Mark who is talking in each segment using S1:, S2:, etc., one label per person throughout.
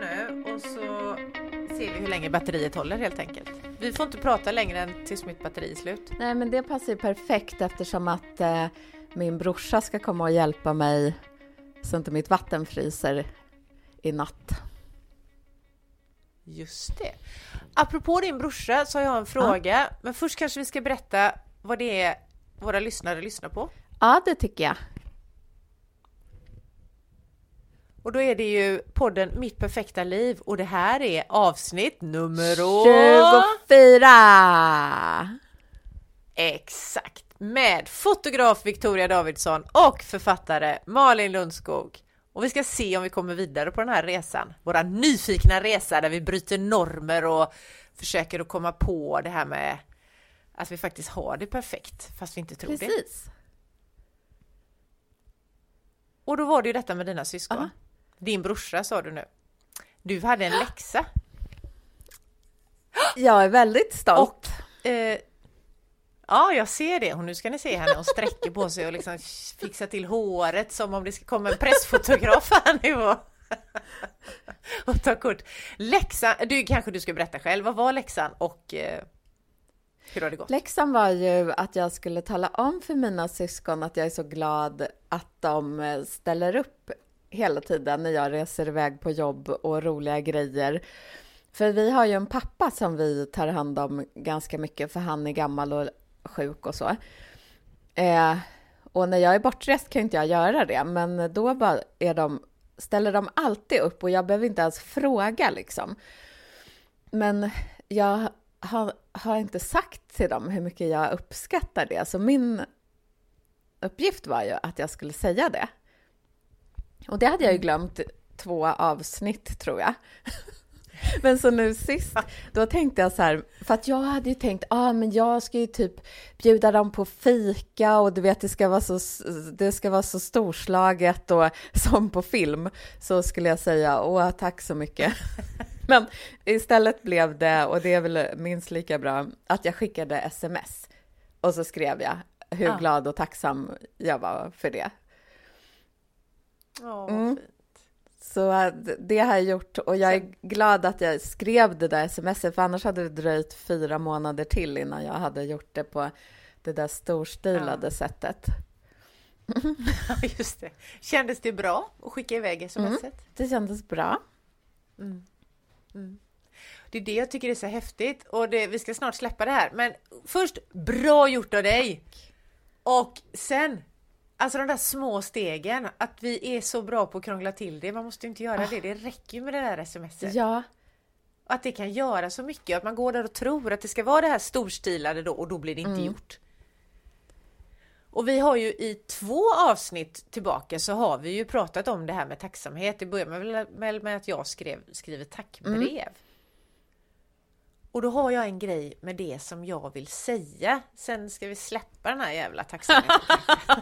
S1: nu och så ser vi hur länge batteriet håller helt enkelt. Vi får inte prata längre än tills mitt batteri är slut.
S2: Nej, men det passar ju perfekt eftersom att eh, min brorsa ska komma och hjälpa mig så inte mitt vatten fryser i natt.
S1: Just det. Apropå din brorsa så har jag en fråga, ja. men först kanske vi ska berätta vad det är våra lyssnare lyssnar på.
S2: Ja, det tycker jag.
S1: Och då är det ju podden Mitt perfekta liv och det här är avsnitt nummer
S2: 24!
S1: Exakt! Med fotograf Victoria Davidsson och författare Malin Lundskog. Och vi ska se om vi kommer vidare på den här resan. Våra nyfikna resa där vi bryter normer och försöker att komma på det här med att vi faktiskt har det perfekt fast vi inte tror
S2: Precis.
S1: det. Precis. Och då var det ju detta med dina syskon. -huh. Din brorsa sa du nu. Du hade en läxa.
S2: Jag är väldigt stolt.
S1: Och, eh, ja, jag ser det. Och nu ska ni se henne. Hon sträcker på sig och liksom fixar till håret som om det ska komma en pressfotograf här nu och, och ta kort. Läxan, du kanske du ska berätta själv. Vad var läxan och eh, hur har det gått?
S2: Läxan var ju att jag skulle tala om för mina syskon att jag är så glad att de eh, ställer upp hela tiden när jag reser iväg på jobb och roliga grejer. För vi har ju en pappa som vi tar hand om ganska mycket för han är gammal och sjuk och så. Eh, och när jag är bortrest kan inte jag göra det, men då bara är de, ställer de alltid upp och jag behöver inte ens fråga liksom. Men jag har, har inte sagt till dem hur mycket jag uppskattar det, så min uppgift var ju att jag skulle säga det. Och det hade jag ju mm. glömt två avsnitt, tror jag. Men så nu sist, då tänkte jag så här, för att jag hade ju tänkt, ah, men jag ska ju typ bjuda dem på fika och du vet, det ska vara så, det ska vara så storslaget och som på film, så skulle jag säga, åh, tack så mycket. Men istället blev det, och det är väl minst lika bra, att jag skickade sms och så skrev jag hur ja. glad och tacksam jag var för det.
S1: Ja, mm. fint.
S2: Så äh, det har jag gjort och jag är glad att jag skrev det där smset för annars hade det dröjt fyra månader till innan jag hade gjort det på det där storstilade ja. sättet.
S1: Ja, just det. Kändes det bra att skicka iväg smset? Mm,
S2: det kändes bra.
S1: Mm. Mm. Det är det jag tycker är så häftigt och det, vi ska snart släppa det här. Men först, bra gjort av dig! Och sen, Alltså de där små stegen, att vi är så bra på att krångla till det. Man måste ju inte göra oh. det, det räcker ju med det där smset.
S2: Ja.
S1: Att det kan göra så mycket, att man går där och tror att det ska vara det här storstilade då och då blir det inte mm. gjort. Och vi har ju i två avsnitt tillbaka så har vi ju pratat om det här med tacksamhet. Det börjar med, med att jag skrev, skriver tackbrev. Mm. Och då har jag en grej med det som jag vill säga. Sen ska vi släppa den här jävla tacksamheten.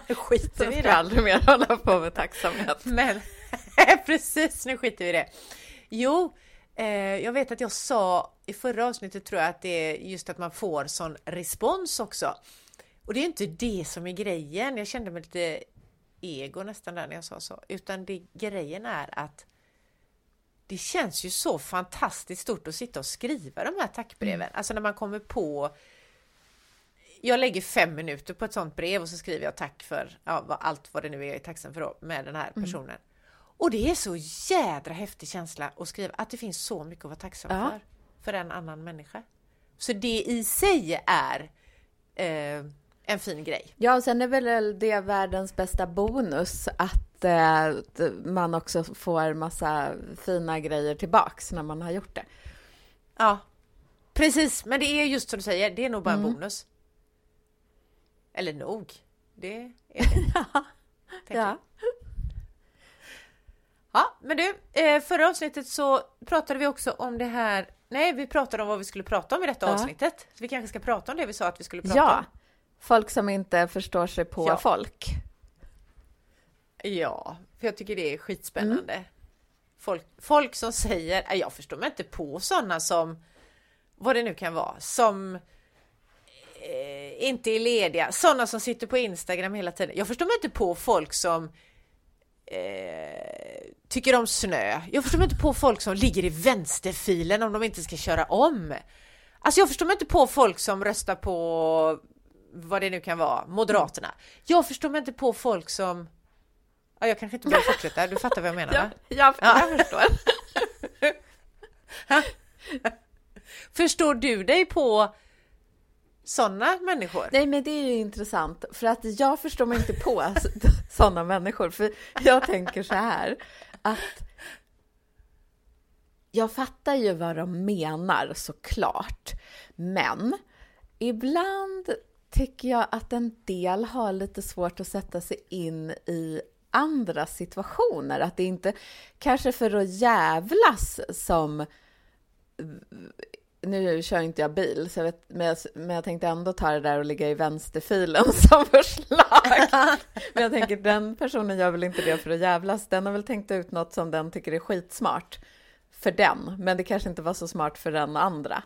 S2: skiter vi i det. Jag aldrig mer hålla på med tacksamhet.
S1: Men precis, nu skiter vi i det. Jo, eh, jag vet att jag sa i förra avsnittet tror jag att det är just att man får sån respons också. Och det är inte det som är grejen. Jag kände mig lite ego nästan där när jag sa så. Utan det, grejen är att det känns ju så fantastiskt stort att sitta och skriva de här tackbreven. Mm. Alltså när man kommer på jag lägger fem minuter på ett sånt brev och så skriver jag tack för ja, allt vad det nu är jag är tacksam för då, med den här mm. personen. Mm. Och det är så jädra häftig känsla att skriva att det finns så mycket att vara tacksam ja. för, för en annan människa. Så det i sig är eh, en fin grej.
S2: Ja, och sen är väl det världens bästa bonus att eh, man också får massa fina grejer tillbaks när man har gjort det.
S1: Ja, precis. Men det är just som du säger, det är nog bara en mm. bonus. Eller nog, det är det. ja. Ja, men du, eh, förra avsnittet så pratade vi också om det här. Nej, vi pratade om vad vi skulle prata om i detta ja. avsnittet. Så vi kanske ska prata om det vi sa att vi skulle prata
S2: ja.
S1: om.
S2: Folk som inte förstår sig på ja. folk.
S1: Ja, för jag tycker det är skitspännande. Mm. Folk, folk som säger, jag förstår mig inte på sådana som, vad det nu kan vara, som eh, inte är lediga, sådana som sitter på Instagram hela tiden. Jag förstår mig inte på folk som eh, tycker om snö. Jag förstår mig inte på folk som ligger i vänsterfilen om de inte ska köra om. Alltså jag förstår mig inte på folk som röstar på vad det nu kan vara, Moderaterna. Jag förstår mig inte på folk som Ja, jag kanske inte behöver fortsätta, du fattar vad jag menar va?
S2: Ja, jag, jag förstår.
S1: Förstår du dig på sådana människor?
S2: Nej, men det är ju intressant för att jag förstår mig inte på sådana människor. För jag tänker så här att jag fattar ju vad de menar såklart, men ibland tycker jag att en del har lite svårt att sätta sig in i andra situationer. Att det inte kanske för att jävlas som nu kör inte jag bil, så jag vet, men, jag, men jag tänkte ändå ta det där och ligga i vänsterfilen som förslag. men jag tänker, den personen gör väl inte det för att jävlas. Den har väl tänkt ut något som den tycker är skitsmart för den, men det kanske inte var så smart för den andra.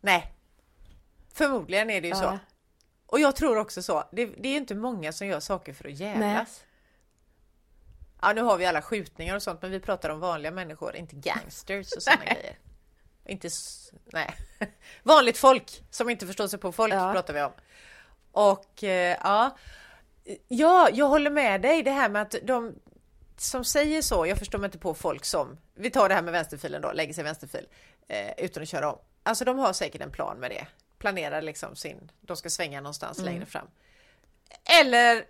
S1: Nej, förmodligen är det ju ja. så. Och jag tror också så. Det, det är inte många som gör saker för att jävlas. Ja, nu har vi alla skjutningar och sånt, men vi pratar om vanliga människor, inte gangsters och sådana grejer. Inte, nej. Vanligt folk som inte förstår sig på folk ja. pratar vi om. Och eh, ja, ja, jag håller med dig. Det här med att de som säger så, jag förstår mig inte på folk som, vi tar det här med vänsterfilen då, lägger sig i vänsterfil eh, utan att köra om. Alltså de har säkert en plan med det. Planerar liksom sin, de ska svänga någonstans mm. längre fram. Eller,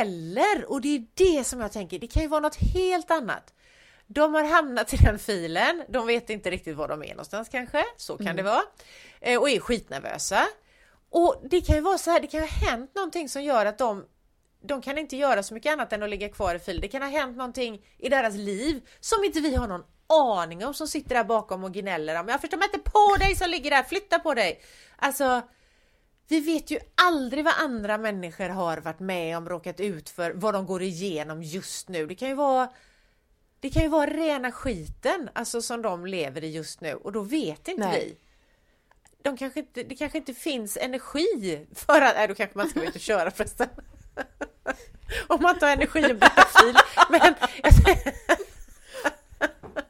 S1: eller, och det är det som jag tänker, det kan ju vara något helt annat. De har hamnat i den filen, de vet inte riktigt var de är någonstans kanske, så kan mm. det vara. Eh, och är skitnervösa. Och det kan ju vara så här, det kan ha hänt någonting som gör att de de kan inte göra så mycket annat än att ligga kvar i filen. Det kan ha hänt någonting i deras liv som inte vi har någon aning om som sitter där bakom och gnäller om jag förstår mig inte på dig som ligger där, flytta på dig! Alltså, vi vet ju aldrig vad andra människor har varit med om, råkat ut för, vad de går igenom just nu. Det kan ju vara det kan ju vara rena skiten, alltså som de lever i just nu och då vet inte Nej. vi. De kanske inte, det kanske inte finns energi för att, nej då kanske man ska ut och köra förresten. Om man tar energi och byter fil. Men,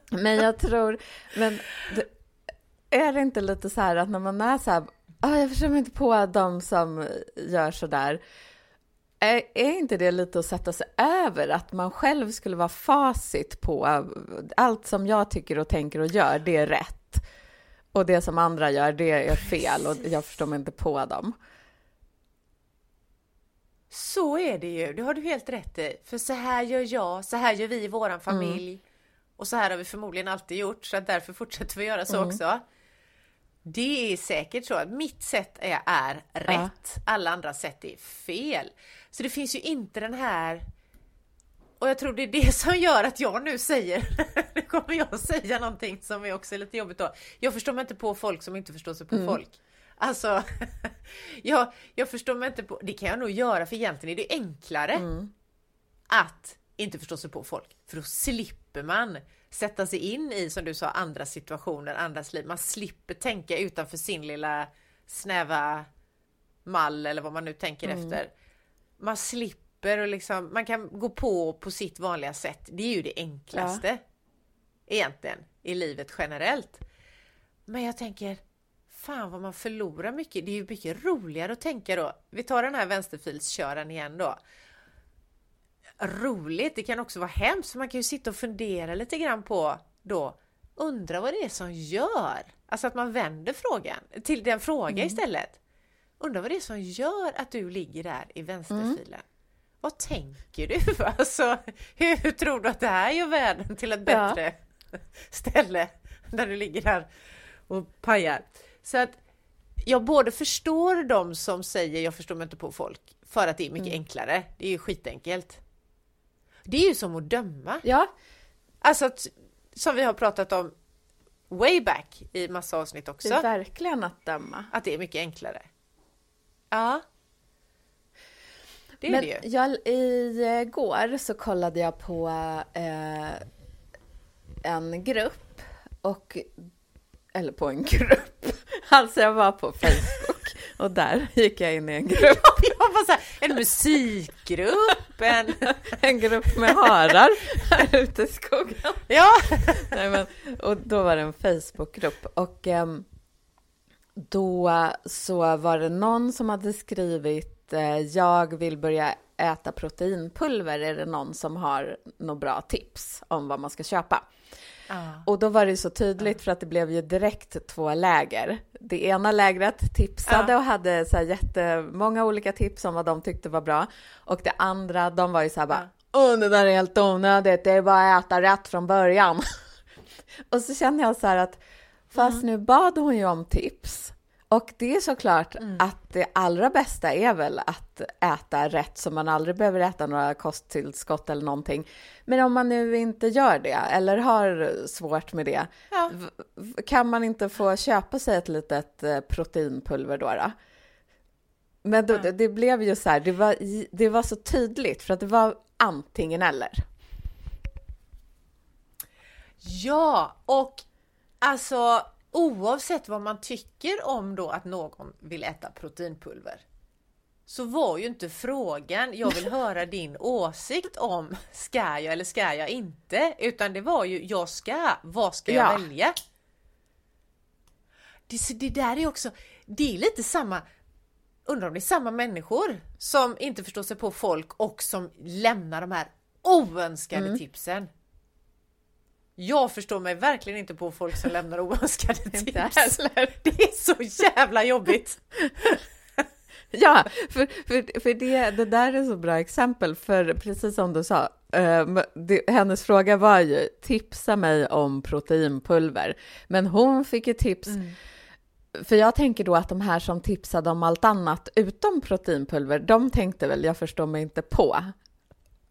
S2: men jag tror, men är det inte lite så här att när man är så här, oh, jag förstår mig inte på de som gör så där. Är, är inte det lite att sätta sig över att man själv skulle vara facit på allt som jag tycker och tänker och gör, det är rätt. Och det som andra gör, det är fel och jag förstår mig inte på dem.
S1: Så är det ju, det har du helt rätt i. För så här gör jag, så här gör vi i våran familj. Mm. Och så här har vi förmodligen alltid gjort, så att därför fortsätter vi göra så mm. också. Det är säkert så att mitt sätt är, är rätt, ja. alla andra sätt är fel. Så det finns ju inte den här och jag tror det är det som gör att jag nu säger, nu kommer jag säga någonting som är också lite jobbigt då. Jag förstår mig inte på folk som inte förstår sig på mm. folk. Alltså, jag, jag förstår mig inte på, det kan jag nog göra för egentligen är det enklare mm. att inte förstå sig på folk. För då slipper man sätta sig in i, som du sa, andra situationer, andras liv. Man slipper tänka utanför sin lilla snäva mall eller vad man nu tänker mm. efter. Man slipper och liksom, man kan gå på på sitt vanliga sätt. Det är ju det enklaste. Ja. Egentligen i livet generellt. Men jag tänker, fan vad man förlorar mycket. Det är ju mycket roligare att tänka då. Vi tar den här vänsterfilskören igen då. Roligt, det kan också vara hemskt för man kan ju sitta och fundera lite grann på då undra vad det är som gör, alltså att man vänder frågan till den fråga mm. istället. Undra vad det är som gör att du ligger där i vänsterfilen. Mm. Vad tänker du? Alltså, hur tror du att det här gör världen till ett bättre ja. ställe där du ligger där och pajar? Så att jag både förstår de som säger jag förstår mig inte på folk för att det är mycket mm. enklare. Det är ju skitenkelt. Det är ju som att döma.
S2: Ja.
S1: Alltså att, som vi har pratat om way back i massa avsnitt också.
S2: Det är verkligen att döma.
S1: Att det är mycket enklare. Ja.
S2: Det är Men det ju. Jag, igår så kollade jag på eh, en grupp och eller på en grupp. Alltså jag var på Facebook. och där gick jag in i en grupp.
S1: Jag var så här, en musikgrupp, en...
S2: en grupp med harar här ute i skogen.
S1: Ja.
S2: Nej, men, och då var det en Facebookgrupp och eh, då så var det någon som hade skrivit eh, jag vill börja äta proteinpulver. Är det någon som har några bra tips om vad man ska köpa? Ah. Och då var det så tydligt för att det blev ju direkt två läger. Det ena lägret tipsade ah. och hade så här jättemånga olika tips om vad de tyckte var bra. Och det andra, de var ju så här bara, åh det där är helt onödigt, det är bara att äta rätt från början. och så känner jag så här att, fast mm. nu bad hon ju om tips. Och det är såklart mm. att det allra bästa är väl att äta rätt så man aldrig behöver äta några kosttillskott eller någonting. Men om man nu inte gör det eller har svårt med det, ja. kan man inte få köpa sig ett litet eh, proteinpulver då? då? Men då, ja. det blev ju så här, det var, det var så tydligt för att det var antingen eller.
S1: Ja, och alltså oavsett vad man tycker om då att någon vill äta proteinpulver så var ju inte frågan, jag vill höra din åsikt om ska jag eller ska jag inte? Utan det var ju, jag ska, vad ska jag ja. välja? Det, det där är också, det är lite samma, undrar om det är samma människor som inte förstår sig på folk och som lämnar de här oönskade mm. tipsen. Jag förstår mig verkligen inte på folk som lämnar oönskade tips. Det är så jävla jobbigt.
S2: Ja, för, för, för det, det där är så bra exempel, för precis som du sa, eh, det, hennes fråga var ju tipsa mig om proteinpulver, men hon fick ju tips mm. För jag tänker då att de här som tipsade om allt annat utom proteinpulver, de tänkte väl, jag förstår mig inte på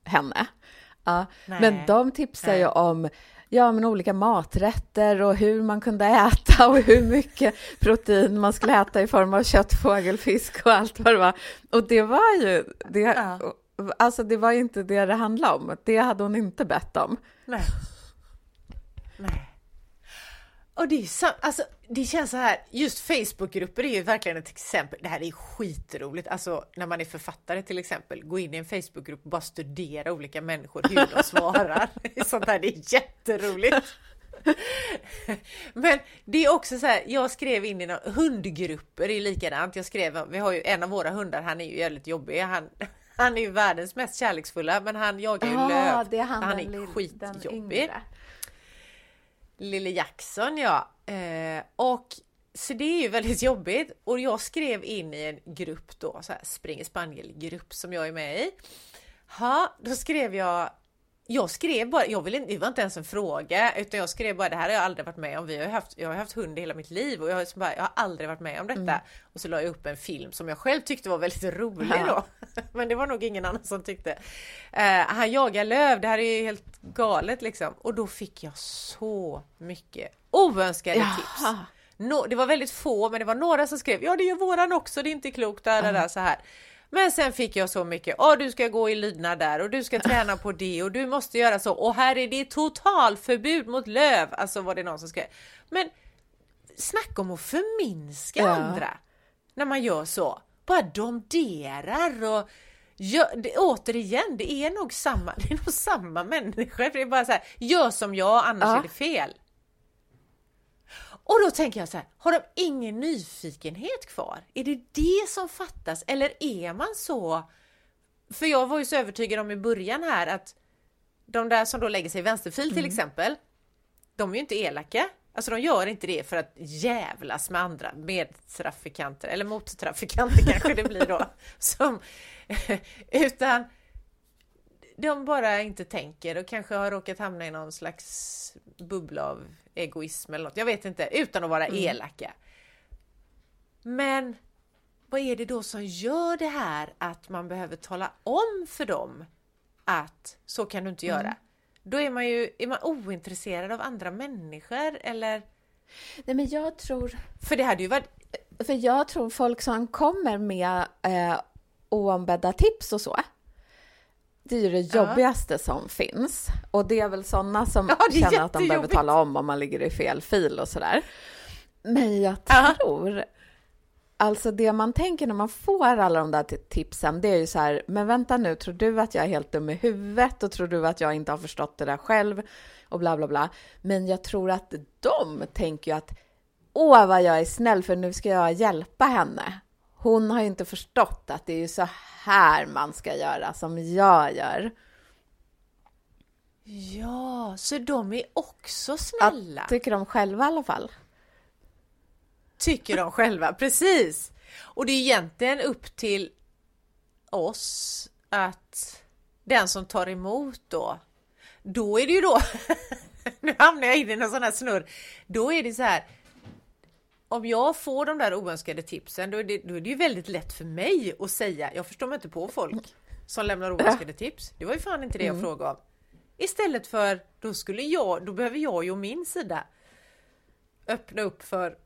S2: henne. Ja, men de tipsar Nej. ju om ja, men olika maträtter och hur man kunde äta och hur mycket protein man skulle äta i form av kött, fågel, fisk och allt vad det var. Och det var ju, det, ja. alltså det var inte det det handlade om. Det hade hon inte bett om.
S1: Nej. Nej. Och det är alltså det känns så här, just Facebookgrupper är ju verkligen ett exempel. Det här är skitroligt, alltså när man är författare till exempel, gå in i en Facebookgrupp och bara studera olika människor, hur de svarar. Sånt här, det är jätteroligt. Men det är också så här, jag skrev in i några hundgrupper, är likadant. Jag skrev, vi har ju en av våra hundar, han är ju jävligt jobbig. Han, han är ju världens mest kärleksfulla, men han jagar ju ah, löv.
S2: Det är han,
S1: han är skitjobbig. Lille Jackson ja. Eh, och så det är ju väldigt jobbigt och jag skrev in i en grupp då, så här spring spaniel-grupp som jag är med i. Ha, då skrev jag jag skrev bara, jag vill inte, det var inte ens en fråga, utan jag skrev bara det här har jag aldrig varit med om. Vi har haft, jag har haft hund i hela mitt liv och jag har, bara, jag har aldrig varit med om detta. Mm. Och så la jag upp en film som jag själv tyckte var väldigt rolig ja. då. Men det var nog ingen annan som tyckte. Uh, han jagar löv, det här är ju helt galet liksom. Och då fick jag så mycket oönskade ja. tips. No, det var väldigt få, men det var några som skrev ja det gör våran också, det är inte klokt, där, där, där, så här. Men sen fick jag så mycket, ja du ska gå i lydnad där och du ska träna på det och du måste göra så och här är det totalförbud mot löv, alltså var det någon som skrev. Men snacka om att förminska ja. andra när man gör så. Bara domderar och gör, det, återigen, det är nog samma, det är nog samma människor. Det är bara så här, gör som jag annars ja. är det fel. Och då tänker jag så här, har de ingen nyfikenhet kvar? Är det det som fattas? Eller är man så... För jag var ju så övertygad om i början här att de där som då lägger sig i vänsterfil till mm. exempel, de är ju inte elaka. Alltså de gör inte det för att jävlas med andra medtrafikanter, eller mottrafikanter kanske det blir då. Som, utan de bara inte tänker och kanske har råkat hamna i någon slags bubbla av egoism eller något. Jag vet inte, utan att vara mm. elaka. Men vad är det då som gör det här att man behöver tala om för dem att så kan du inte göra? Mm. Då är man ju är man ointresserad av andra människor eller?
S2: Nej men jag tror...
S1: För det hade ju varit...
S2: För jag tror folk som kommer med eh, oombedda tips och så, det är ju det jobbigaste ja. som finns. Och det är väl sådana som ja, känner att de behöver tala om om man ligger i fel fil och sådär. Men jag tror Alltså det man tänker när man får alla de där tipsen, det är ju så här, men vänta nu, tror du att jag är helt dum i huvudet och tror du att jag inte har förstått det där själv och bla bla bla. Men jag tror att de tänker ju att åh vad jag är snäll för nu ska jag hjälpa henne. Hon har ju inte förstått att det är ju så här man ska göra som jag gör.
S1: Ja, så de är också snälla?
S2: Att, tycker de själva i alla fall.
S1: Tycker de själva, precis! Och det är egentligen upp till oss att den som tar emot då, då är det ju då, nu hamnar jag in i någon sån här snurr, då är det så här, om jag får de där oönskade tipsen, då är, det, då är det ju väldigt lätt för mig att säga, jag förstår mig inte på folk som lämnar oönskade tips. Det var ju fan inte det jag mm. frågade om. Istället för, då skulle jag, då behöver jag ju å min sida öppna upp för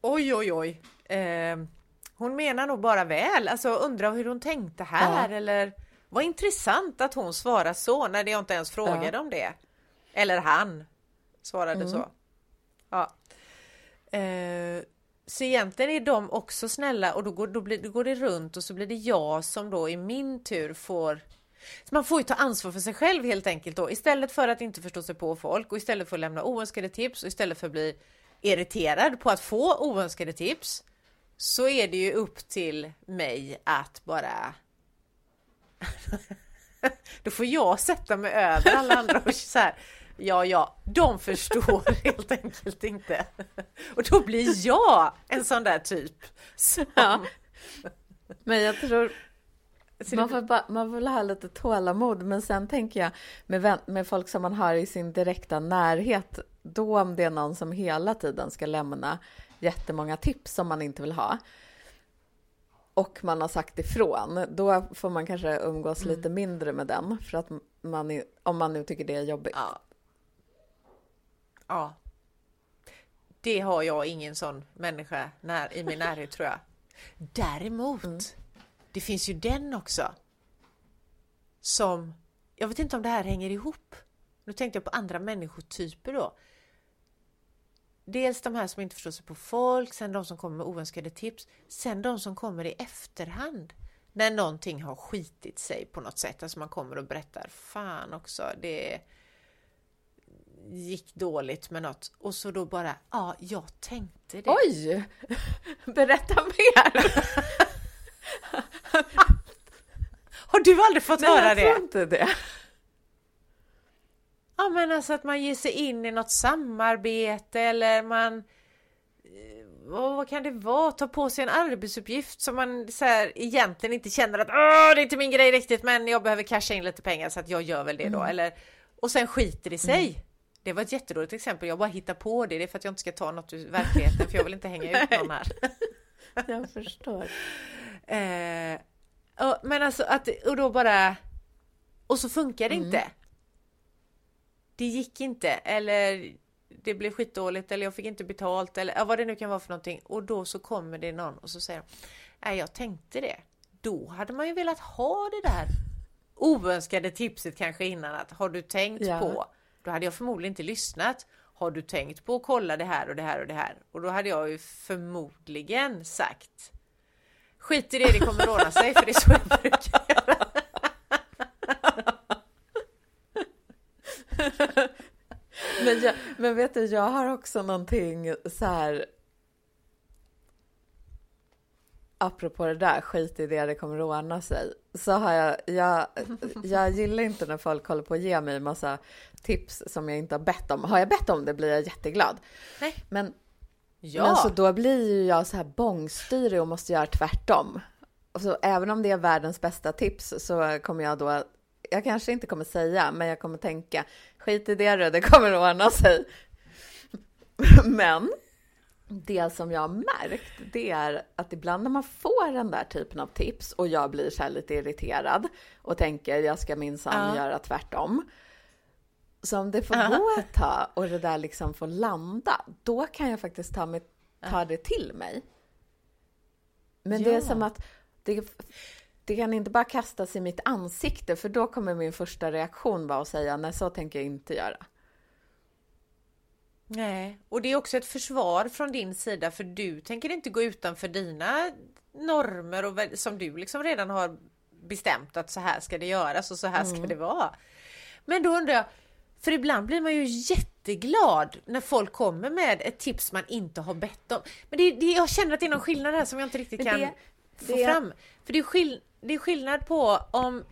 S1: oj oj oj. Eh, hon menar nog bara väl, alltså undrar hur hon tänkte här ja. eller vad intressant att hon svarar så när jag inte ens frågade ja. om det. Eller han svarade mm. så. Eh, så egentligen är de också snälla och då går, då, blir, då går det runt och så blir det jag som då i min tur får så man får ju ta ansvar för sig själv helt enkelt då. Istället för att inte förstå sig på folk och istället för att lämna oönskade tips och istället för att bli irriterad på att få oönskade tips så är det ju upp till mig att bara då får jag sätta mig över alla andra och så här. Ja, ja, de förstår helt enkelt inte. Och då blir jag en sån där typ. Som... Ja.
S2: Men jag tror man får, bara, man får ha lite tålamod, men sen tänker jag med, med folk som man har i sin direkta närhet, då om det är någon som hela tiden ska lämna jättemånga tips som man inte vill ha och man har sagt ifrån, då får man kanske umgås mm. lite mindre med den för att man, om man nu tycker det är jobbigt.
S1: Ja. Ja. Det har jag ingen sån människa när, i min närhet tror jag. Däremot mm det finns ju den också. Som, jag vet inte om det här hänger ihop. Nu tänkte jag på andra människotyper då. Dels de här som inte förstår sig på folk, sen de som kommer med oönskade tips, sen de som kommer i efterhand. När någonting har skitit sig på något sätt, alltså man kommer och berättar Fan också, det gick dåligt med något och så då bara, ja, jag tänkte det.
S2: Oj! Berätta mer!
S1: Har du aldrig fått Nej, höra det?
S2: Nej, jag inte det.
S1: Ja, men alltså att man ger sig in i något samarbete eller man eh, vad kan det vara? Ta på sig en arbetsuppgift som man så här, egentligen inte känner att det är inte min grej riktigt men jag behöver casha in lite pengar så att jag gör väl det då. Mm. Eller, och sen skiter det sig. Mm. Det var ett jättedåligt exempel. Jag bara hittar på det. Det är för att jag inte ska ta något ur verkligheten för jag vill inte hänga ut någon här.
S2: jag förstår.
S1: Eh, och, men alltså att, och då bara... Och så funkar det mm. inte. Det gick inte, eller det blev skitdåligt, eller jag fick inte betalt, eller vad det nu kan vara för någonting. Och då så kommer det någon och så säger Nej, jag tänkte det. Då hade man ju velat ha det där oönskade tipset kanske innan att har du tänkt ja. på? Då hade jag förmodligen inte lyssnat. Har du tänkt på att kolla det här och det här och det här? Och då hade jag ju förmodligen sagt Skit i det, det kommer ordna sig för det är så jag brukar göra.
S2: men, jag, men vet du, jag har också någonting så här apropå det där, skit i det, det kommer att ordna sig. Så har jag, jag, jag gillar inte när folk håller på att ge mig massa tips som jag inte har bett om. Har jag bett om det blir jag jätteglad.
S1: Nej.
S2: Men Ja. Men så då blir ju jag så här bångstyrig och måste göra tvärtom. Och så även om det är världens bästa tips så kommer jag då, jag kanske inte kommer säga, men jag kommer tänka, skit i det det kommer att ordna sig. Men det som jag har märkt, det är att ibland när man får den där typen av tips och jag blir så lite irriterad och tänker jag ska minsann ja. göra tvärtom. Så om det får uh gå ett tag och det där liksom får landa, då kan jag faktiskt ta, mig, ta det till mig. Men ja. det är som att det, det kan inte bara kastas i mitt ansikte, för då kommer min första reaktion vara att säga nej, så tänker jag inte göra.
S1: Nej, och det är också ett försvar från din sida för du tänker inte gå utanför dina normer och som du liksom redan har bestämt att så här ska det göras och så här ska mm. det vara. Men då undrar jag, för ibland blir man ju jätteglad när folk kommer med ett tips man inte har bett om. Men det, det, jag känner att det är någon skillnad här som jag inte riktigt kan det, få det... fram. För det är, skill, det är skillnad på om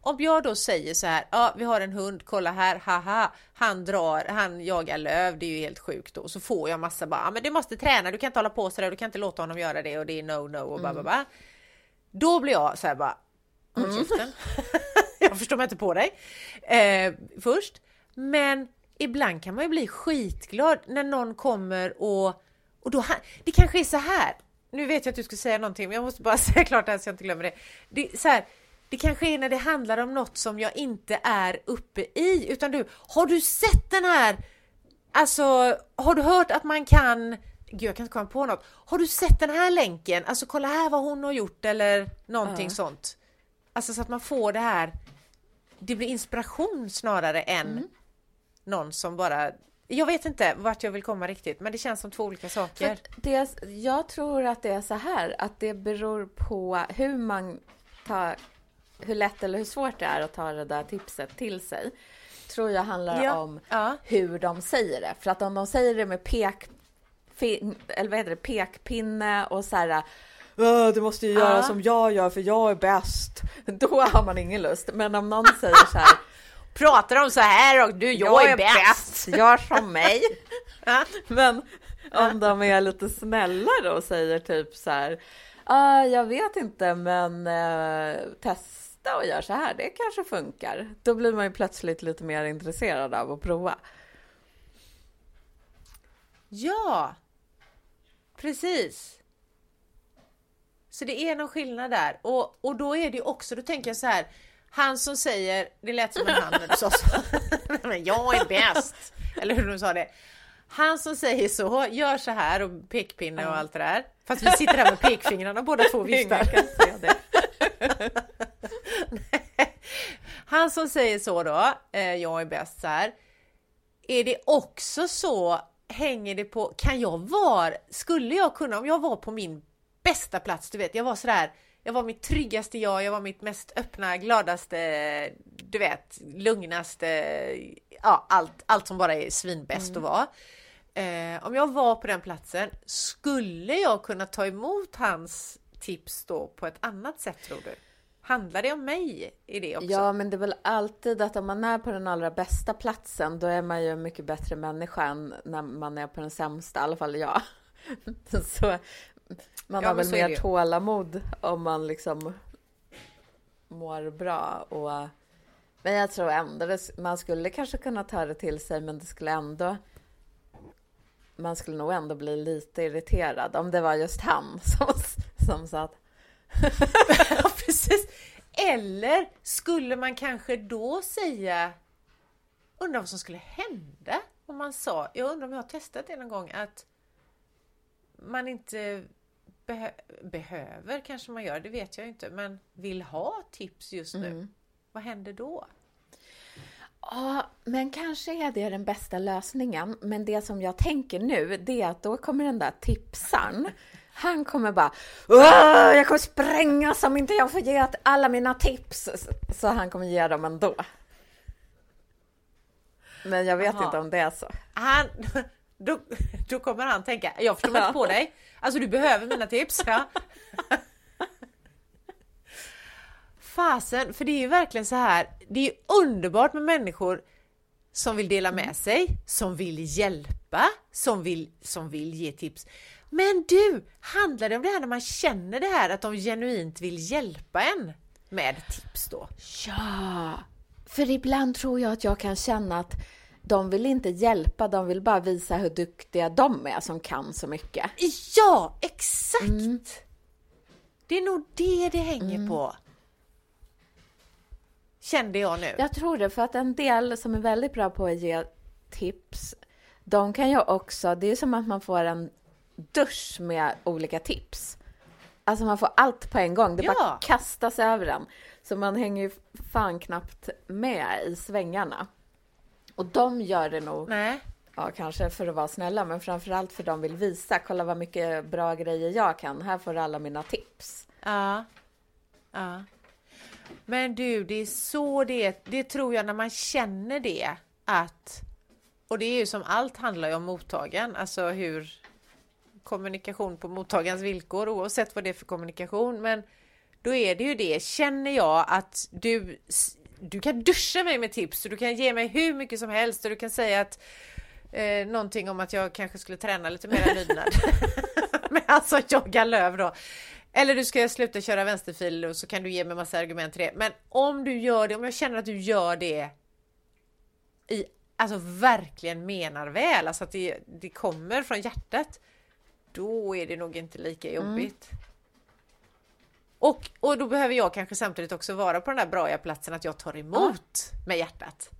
S1: om jag då säger så här, ja vi har en hund, kolla här, haha, han drar, han jagar löv, det är ju helt sjukt då. Så får jag massa bara, men du måste träna, du kan inte hålla på sådär, du kan inte låta honom göra det och det är no no och bara, mm. bara. Då blir jag så här bara, mm. jag förstår mig inte på dig eh, först. Men ibland kan man ju bli skitglad när någon kommer och, och då, det kanske är så här, nu vet jag att du ska säga någonting men jag måste bara säga klart det här så jag inte glömmer det. Det, så här, det kanske är när det handlar om något som jag inte är uppe i utan du, har du sett den här, alltså har du hört att man kan Gud, jag kan inte komma på något. Har du sett den här länken? Alltså kolla här vad hon har gjort eller någonting uh. sånt. Alltså så att man får det här. Det blir inspiration snarare än mm. någon som bara jag vet inte vart jag vill komma riktigt, men det känns som två olika saker.
S2: Det, jag tror att det är så här, att det beror på hur man tar, hur lätt eller hur svårt det är att ta det där tipset till sig. Tror jag handlar ja. om ja. hur de säger det. För att om de säger det med pek, eller vad heter det, pekpinne och så här du måste ju göra som jag gör för jag är bäst. Då har man ingen lust. Men om någon säger så här
S1: pratar de så här och du, jag, jag är, bäst.
S2: Gör som mig. Men om de är lite snällare och säger typ så här. Uh, jag vet inte, men uh, testa och gör så här. Det kanske funkar. Då blir man ju plötsligt lite mer intresserad av att prova.
S1: Ja, precis. Så det är någon skillnad där och, och då är det också, då tänker jag så här han som säger, det lät som en han när du sa så, men jag är bäst, eller hur du sa det. Han som säger så, gör så här och pekpinne och allt det där. Fast vi sitter här med pekfingrarna båda två viftar. Han som säger så då, eh, jag är bäst så här. Är det också så, hänger det på, kan jag vara, skulle jag kunna, om jag var på min bästa plats, du vet, jag var sådär jag var mitt tryggaste jag, jag var mitt mest öppna, gladaste, du vet, lugnaste, ja allt, allt som bara är svinbäst mm. att vara. Eh, om jag var på den platsen, skulle jag kunna ta emot hans tips då på ett annat sätt tror du? Handlar det om mig i det också?
S2: Ja, men det är väl alltid att om man är på den allra bästa platsen, då är man ju en mycket bättre människa än när man är på den sämsta, i alla fall jag. Så man ja, har väl mer tålamod om man liksom mår bra. Och, men jag tror ändå det, man skulle kanske kunna ta det till sig, men det skulle ändå man skulle nog ändå bli lite irriterad om det var just han som, som satt.
S1: ja, precis. Eller skulle man kanske då säga, undrar vad som skulle hända om man sa, jag undrar om jag har testat det någon gång, att man inte Beh behöver kanske man gör, det vet jag inte, men vill ha tips just nu. Mm. Vad händer då?
S2: Ja, men kanske är det den bästa lösningen. Men det som jag tänker nu, det är att då kommer den där tipsaren han kommer bara Jag kommer spränga om inte jag får ge alla mina tips. Så han kommer ge dem ändå. Men jag vet Aha. inte om det är så.
S1: Han, då, då kommer han tänka, jag förstår mig inte på dig. Alltså du behöver mina tips. Ja. Fasen, för det är ju verkligen så här. Det är underbart med människor som vill dela med sig, som vill hjälpa, som vill, som vill ge tips. Men du, handlar det om det här när man känner det här att de genuint vill hjälpa en med tips då?
S2: Ja, för ibland tror jag att jag kan känna att de vill inte hjälpa, de vill bara visa hur duktiga de är som kan så mycket.
S1: Ja, exakt! Mm. Det är nog det det hänger mm. på. Kände jag nu.
S2: Jag tror det, för att en del som är väldigt bra på att ge tips, de kan ju också, det är som att man får en dusch med olika tips. Alltså man får allt på en gång, det ja. bara kastas över en. Så man hänger ju fan knappt med i svängarna. Och de gör det nog.
S1: Nej.
S2: Ja, kanske för att vara snälla, men framförallt för de vill visa. Kolla vad mycket bra grejer jag kan. Här får du alla mina tips.
S1: Ja. Ja. Men du, det är så det Det tror jag när man känner det att och det är ju som allt handlar ju om mottagaren, alltså hur kommunikation på mottagarens villkor oavsett vad det är för kommunikation. Men då är det ju det. Känner jag att du, du kan duscha mig med tips och du kan ge mig hur mycket som helst och du kan säga att eh, någonting om att jag kanske skulle träna lite mer lydnad. Men alltså jogga löv då. Eller du ska sluta köra vänsterfil och så kan du ge mig massa argument till det. Men om du gör det, om jag känner att du gör det i, alltså verkligen menar väl, alltså att det, det kommer från hjärtat. Då är det nog inte lika mm. jobbigt. Mm. Och, och då behöver jag kanske samtidigt också vara på den där bra platsen att jag tar emot ja. med hjärtat.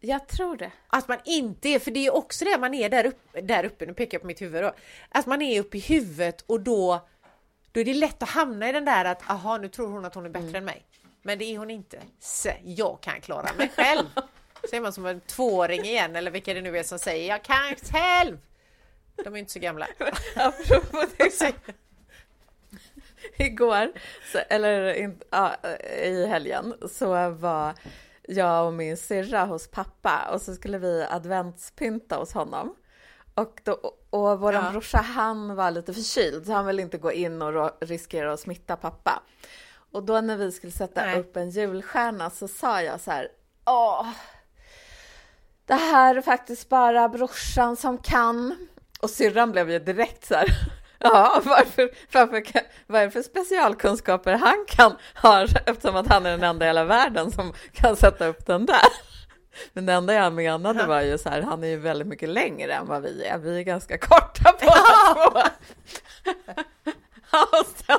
S2: Jag tror det.
S1: Att man inte är, för det är också det man är där uppe, där uppe nu pekar jag på mitt huvud då. Att man är uppe i huvudet och då, då är det lätt att hamna i den där att aha nu tror hon att hon är bättre mm. än mig. Men det är hon inte. Så jag kan klara mig själv. Är man som en tvååring igen eller vilka det nu är som säger jag kan själv. De är inte så gamla.
S2: Apropå det. Igår, så, eller in, ja, i helgen, så var jag och min syrra hos pappa och så skulle vi adventspynta hos honom. Och, då, och vår ja. brorsa han var lite förkyld så han ville inte gå in och riskera att smitta pappa. Och då när vi skulle sätta Nej. upp en julstjärna så sa jag så här, åh, det här är faktiskt bara brorsan som kan. Och syrran blev ju direkt så här, Ja, varför, varför, vad är det för specialkunskaper han kan ha eftersom att han är den enda i hela världen som kan sätta upp den där? Men det enda jag menade var ju så här, han är ju väldigt mycket längre än vad vi är. Vi är ganska korta på två. och, sen,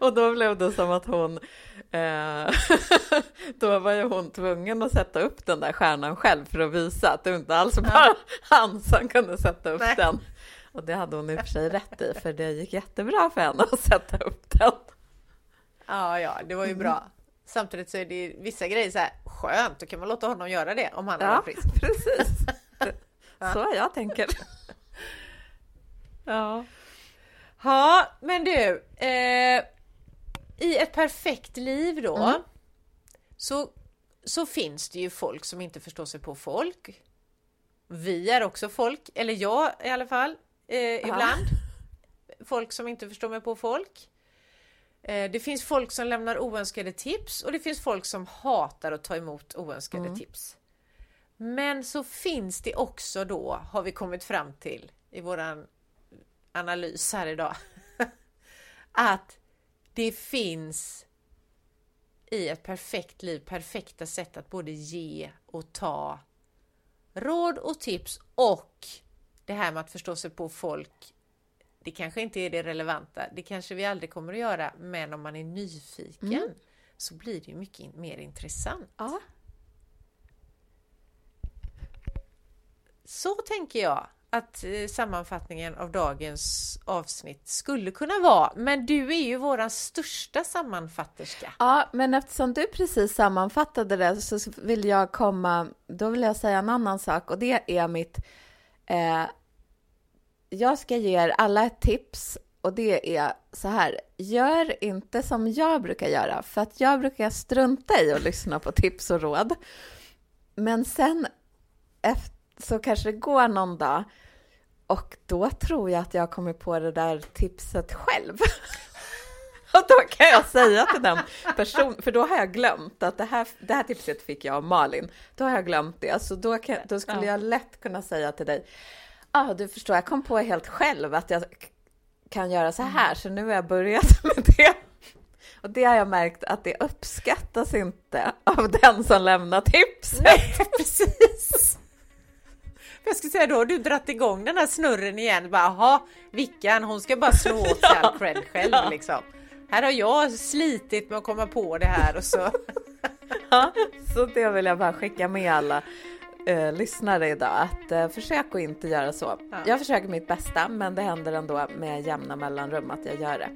S2: och då blev det som att hon, eh, då var ju hon tvungen att sätta upp den där stjärnan själv för att visa att det inte alls bara han som kunde sätta upp Nej. den. Och det hade hon i och för sig rätt i, för det gick jättebra för henne att sätta upp den.
S1: Ja, ja, det var ju bra. Samtidigt så är det vissa grejer så här skönt, då kan man låta honom göra det om han
S2: ja,
S1: är frisk.
S2: precis. Så jag tänker.
S1: Ja. Ja, men du. Eh, I ett perfekt liv då mm. så, så finns det ju folk som inte förstår sig på folk. Vi är också folk, eller jag i alla fall eh, ibland. Folk som inte förstår mig på folk. Eh, det finns folk som lämnar oönskade tips och det finns folk som hatar att ta emot oönskade mm. tips. Men så finns det också då, har vi kommit fram till i våran analys här idag, att det finns i ett perfekt liv perfekta sätt att både ge och ta råd och tips och det här med att förstå sig på folk, det kanske inte är det relevanta. Det kanske vi aldrig kommer att göra, men om man är nyfiken mm. så blir det mycket mer intressant.
S2: Ja.
S1: Så tänker jag att eh, sammanfattningen av dagens avsnitt skulle kunna vara. Men du är ju våran största sammanfatterska.
S2: Ja, men eftersom du precis sammanfattade det så vill jag komma, då vill jag säga en annan sak och det är mitt eh, jag ska ge er alla ett tips och det är så här. Gör inte som jag brukar göra, för att jag brukar strunta i att lyssna på tips och råd. Men sen så kanske det går någon dag och då tror jag att jag kommer på det där tipset själv. Och då kan jag säga till den personen, för då har jag glömt att det här, det här tipset fick jag av Malin. Då har jag glömt det, så då, kan, då skulle jag lätt kunna säga till dig, ah, du förstår, jag kom på helt själv att jag kan göra så här, så nu har jag börjat med det. Och det har jag märkt att det uppskattas inte av den som lämnar tipset.
S1: Nej, precis. Jag skulle säga då har du dratt igång den här snurren igen. Bara, aha, Vickan, hon ska bara slå åt sig all cred själv ja. liksom. Här har jag slitit med att komma på det här och så.
S2: ja, så det vill jag bara skicka med alla eh, lyssnare idag att eh, försök att inte göra så. Ja. Jag försöker mitt bästa, men det händer ändå med jämna mellanrum att jag gör det.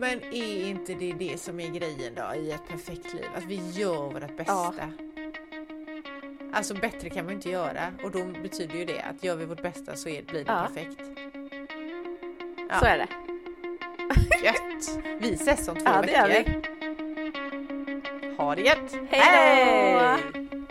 S1: Men är inte det det som är grejen då i ett perfekt liv? Att vi gör vårt bästa? Ja. Alltså bättre kan man inte göra och då betyder ju det att gör vi vårt bästa så är, blir det
S2: Ja.
S1: perfekt.
S2: Så är det.
S1: Gött! Vi ses om två
S2: Ja,
S1: veckor. Ha det gött!
S2: Hej då!